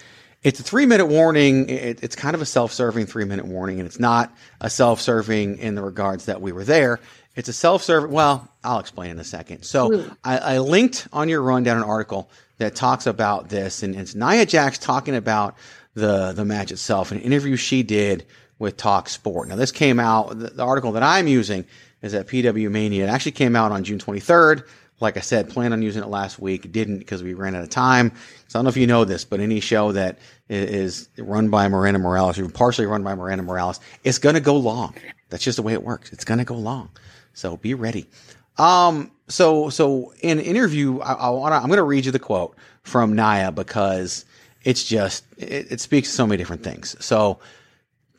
it's a three minute warning. It, it's kind of a self serving three minute warning, and it's not a self serving in the regards that we were there. It's a self serving, well, I'll explain in a second. So I, I linked on your rundown an article that talks about this, and it's Nia Jax talking about the, the match itself, an interview she did with Talk Sport. Now, this came out, the, the article that I'm using is at PW Mania. It actually came out on June 23rd. Like I said, planned on using it last week. Didn't because we ran out of time. So I don't know if you know this, but any show that is run by Miranda Morales, or partially run by Miranda Morales, it's going to go long. That's just the way it works. It's going to go long. So be ready. Um, so, so in interview, I, I want to, I'm going to read you the quote from Nia because it's just, it, it speaks to so many different things. So,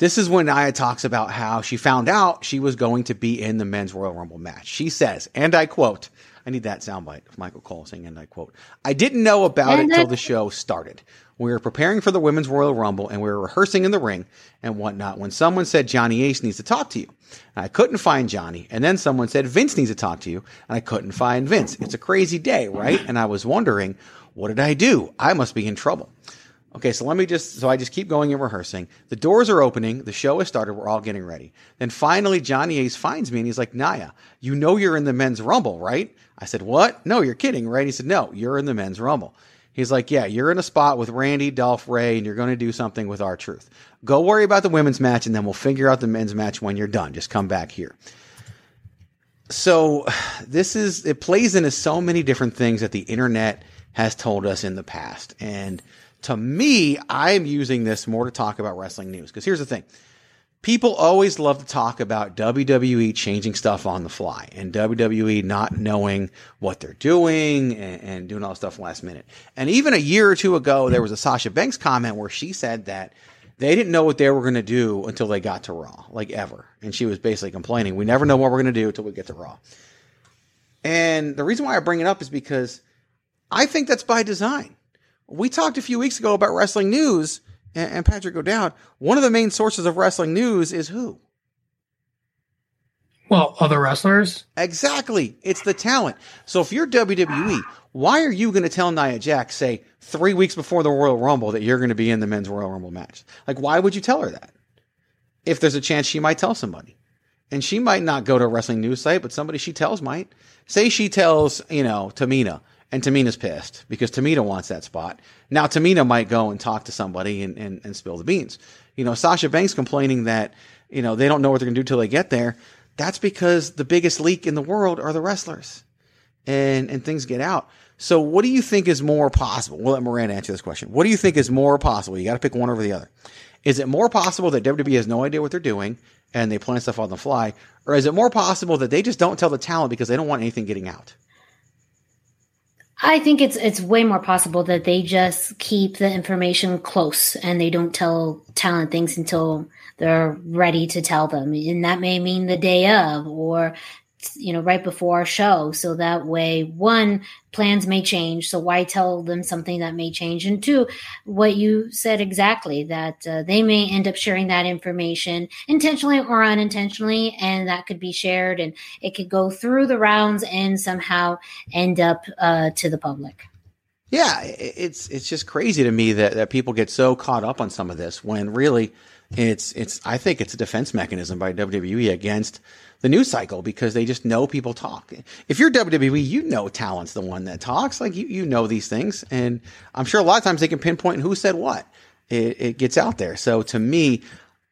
this is when Nia talks about how she found out she was going to be in the men's Royal Rumble match. She says, and I quote, I need that soundbite of Michael Cole saying, and I quote, I didn't know about it till the show started. We were preparing for the women's Royal Rumble and we were rehearsing in the ring and whatnot when someone said Johnny Ace needs to talk to you. And I couldn't find Johnny. And then someone said Vince needs to talk to you and I couldn't find Vince. It's a crazy day, right? And I was wondering, what did I do? I must be in trouble. Okay, so let me just, so I just keep going and rehearsing. The doors are opening. The show has started. We're all getting ready. Then finally, Johnny Ace finds me and he's like, Naya, you know you're in the men's rumble, right? I said, what? No, you're kidding, right? He said, no, you're in the men's rumble. He's like, yeah, you're in a spot with Randy, Dolph, Rey, and you're going to do something with R-Truth. Go worry about the women's match and then we'll figure out the men's match when you're done. Just come back here. So this is, it plays into so many different things that the internet has told us in the past. And, to me, I'm using this more to talk about wrestling news. Because here's the thing people always love to talk about WWE changing stuff on the fly and WWE not knowing what they're doing and, and, doing all this stuff last minute. And even a year or two ago, there was a Sasha Banks comment where she said that they didn't know what they were going to do until they got to Raw, like ever. And she was basically complaining, we never know what we're going to do until we get to Raw. And the reason why I bring it up is because I think that's by design we talked a few weeks ago about wrestling news and, and Patrick O'Dowd. One of the main sources of wrestling news is who? Well, other wrestlers. Exactly. It's the talent. So if you're WWE, why are you going to tell Nia Jax, say, three weeks before the Royal Rumble, that you're going to be in the men's Royal Rumble match? Like, why would you tell her that? If there's a chance she might tell somebody. And she might not go to a wrestling news site, but somebody she tells might. Say she tells, you know, Tamina, and Tamina's pissed because Tamina wants that spot. Now Tamina might go and talk to somebody and, and, and spill the beans. You know, Sasha Banks complaining that, you know, they don't know what they're to do till they get there. That's because the biggest leak in the world are the wrestlers and, and things get out. So what do you think is more possible? We'll let Miranda answer this question. What do you think is more possible? You got to pick one over the other. Is it more possible that WWE has no idea what they're doing and they plan stuff on the fly? Or is it more possible that they just don't tell the talent because they don't want anything getting out? I think it's it's way more possible that they just keep the information close and they don't tell talent things until they're ready to tell them. And that may mean the day of or you know right before our show. So that way one plans may change. So why tell them something that may change? And two what you said exactly that uh, they may end up sharing that information intentionally or unintentionally and that could be shared and it could go through the rounds and somehow end up uh, to the public. Yeah it's it's just crazy to me that, that people get so caught up on some of this when really it's it's I think it's a defense mechanism by WWE against the news cycle because they just know people talk. If you're WWE, you know talent's the one that talks. Like you, you know these things, and I'm sure a lot of times they can pinpoint who said what. It, it gets out there. So to me,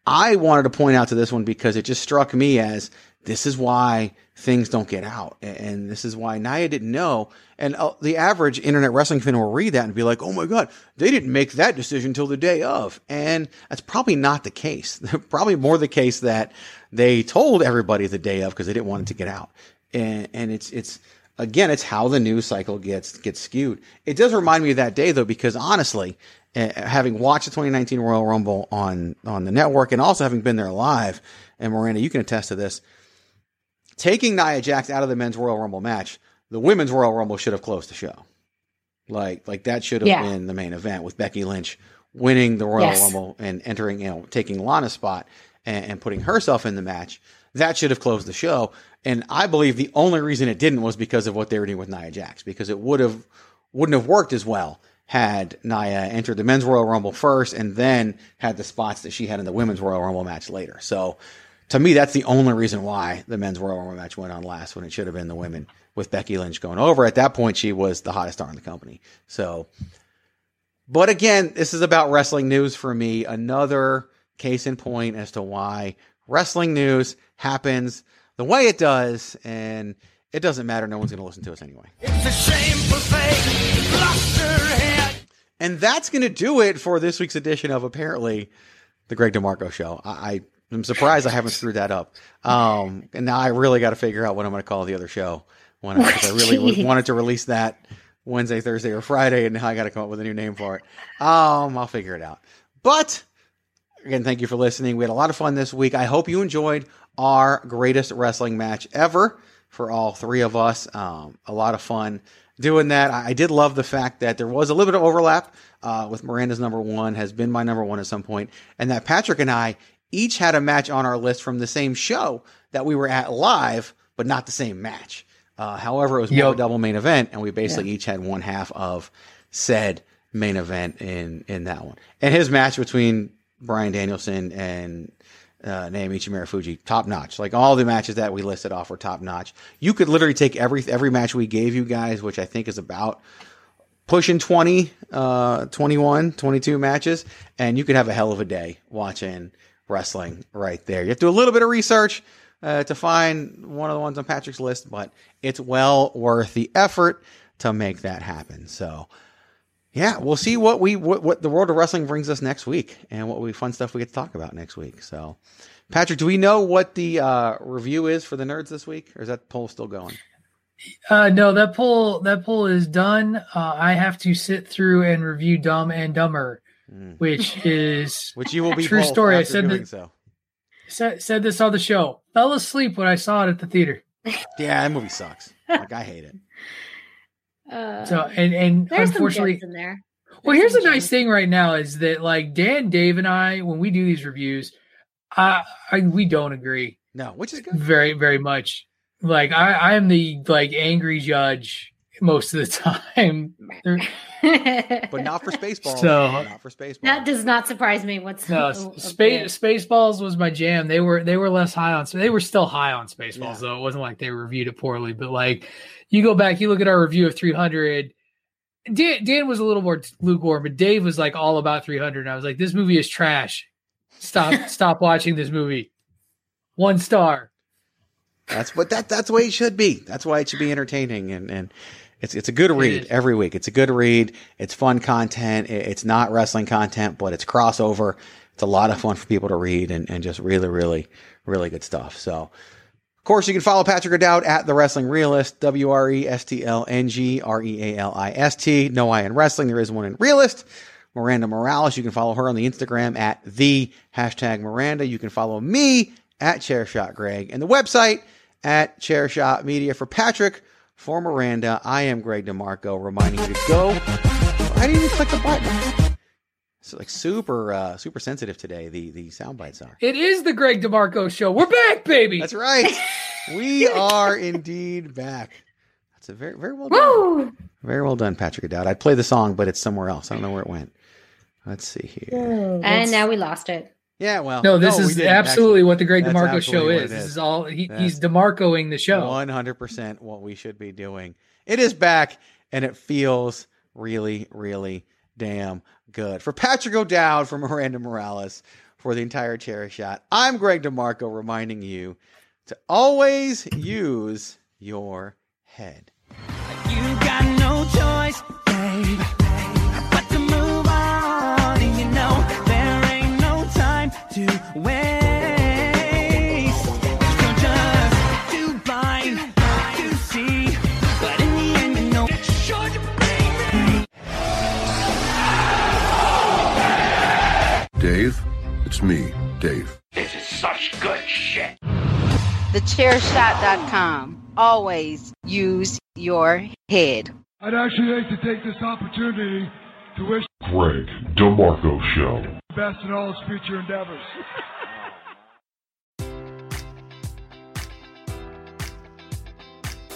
I wanted to point out to this one because it just struck me as this is why things don't get out. And this is why Nia didn't know. And uh, the average internet wrestling fan will read that and be like, oh my God, they didn't make that decision till the day of. And that's probably not the case. probably more the case that they told everybody the day of because they didn't want it to get out. And, and it's, it's, again, it's how the news cycle gets, gets skewed. It does remind me of that day though, because honestly, uh, having watched the 2019 Royal Rumble on, on the network and also having been there live, and Miranda, you can attest to this taking Nia Jax out of the men's Royal Rumble match, the women's Royal Rumble should have closed the show. Like, like that should have yeah. been the main event with Becky Lynch winning the Royal yes. Rumble and entering, you know, taking Lana's spot and, and putting herself in the match. That should have closed the show. And I believe the only reason it didn't was because of what they were doing with Nia Jax, because it would have wouldn't have worked as well had Nia entered the men's Royal Rumble first and then had the spots that she had in the women's Royal Rumble match later. So to me, that's the only reason why the men's Royal Rumble match went on last when it should have been the women with Becky Lynch going over. At that point, she was the hottest star in the company. So, but again, this is about wrestling news for me. Another case in point as to why wrestling news happens the way it does. And it doesn't matter. No one's going to listen to us anyway. It's a shameful thing. And that's going to do it for this week's edition of apparently the Greg DeMarco show. I, I'm surprised I haven't screwed that up. Um, and now I really got to figure out what I'm going to call the other show. When I, I really wanted to release that Wednesday, Thursday, or Friday, and now I got to come up with a new name for it. Um, I'll figure it out. But again, thank you for listening. We had a lot of fun this week. I hope you enjoyed our greatest wrestling match ever for all three of us. Um, a lot of fun doing that. I, I did love the fact that there was a little bit of overlap uh, with Miranda's number one, has been my number one at some point, and that Patrick and I each had a match on our list from the same show that we were at live, but not the same match. Uh, however, it was yep. a double main event, and we basically yeah. each had one half of said main event in in that one. And his match between Bryan Danielson and uh, Naomichi Marufuji, top notch. Like all the matches that we listed off were top notch. You could literally take every every match we gave you guys, which I think is about pushing 20, uh, 21, 22 matches, and you could have a hell of a day watching wrestling right there. You have to do a little bit of research uh, to find one of the ones on Patrick's list, but it's well worth the effort to make that happen. So, yeah, we'll see what we what, what the world of wrestling brings us next week, and what we fun stuff we get to talk about next week. So, Patrick, do we know what the uh, review is for the nerds this week, or is that poll still going? Uh, no, that poll that poll is done. Uh, I have to sit through and review Dumb and Dumber mm. which is which you will be true story. I said that, so. said, said this on the show. Fell asleep when I saw it at the theater. Yeah, that movie sucks. like I hate it. Uh, so and and unfortunately, in there. well, here's a nice thing right now is that like Dan, Dave, and I, when we do these reviews, I, I we don't agree. No, which is good. Very, very much. Like I, I am the like angry judge most of the time. but not for Spaceballs. So- not for Spaceballs. That does not surprise me No, whatsoever. space Spaceballs was my jam. They were they were less high on. So they were still high on Spaceballs though. It wasn't like they reviewed it poorly. But like, you go back, you look at our review of 300. Dan, Dan was a little more lukewarm, but Dave was like all about 300. And I was like, this movie is trash. Stop stop watching this movie. One star. That's what that that's the way it should be. That's why it should be entertaining and and it's it's a good read every week. It's a good read. It's fun content. It's not wrestling content, but it's crossover. It's a lot of fun for people to read and, and just really, really, really good stuff. So, of course, you can follow Patrick O'Dowd at the Wrestling Realist, W R E S T L N G R E A L I S T. No I in wrestling. There is one in Realist. Miranda Morales. You can follow her on the Instagram at the hashtag Miranda. You can follow me at Chairshot Greg and the website at Chairshot Media for Patrick. For Miranda, I am Greg DeMarco, reminding you to go. I didn't even click the button. It's like super, uh, super sensitive today. The the sound bites are. It is the Greg DeMarco show. We're back, baby. That's right. We are indeed back. That's a very, very well done. Very well done, Patrick O'Dowd. I'd play the song, but it's somewhere else. I don't know where it went. Let's see here. and now we lost it. Yeah, well, No, this we is absolutely actually. what the Greg That's DeMarco show absolutely what is. it This is all he, he's DeMarcoing the show. One hundred percent what we should be doing. It is back, and it feels really, really damn good. For Patrick O'Dowd, for Miranda Morales, for the entire chair shot. I'm Greg DeMarco, reminding you to always use your head. You got no choice, it's me, Dave. This is such good shit. TheChairShot.com. Always use your head. I'd actually like to take this opportunity to wish Greg DeMarco Show. the best in all his future endeavors.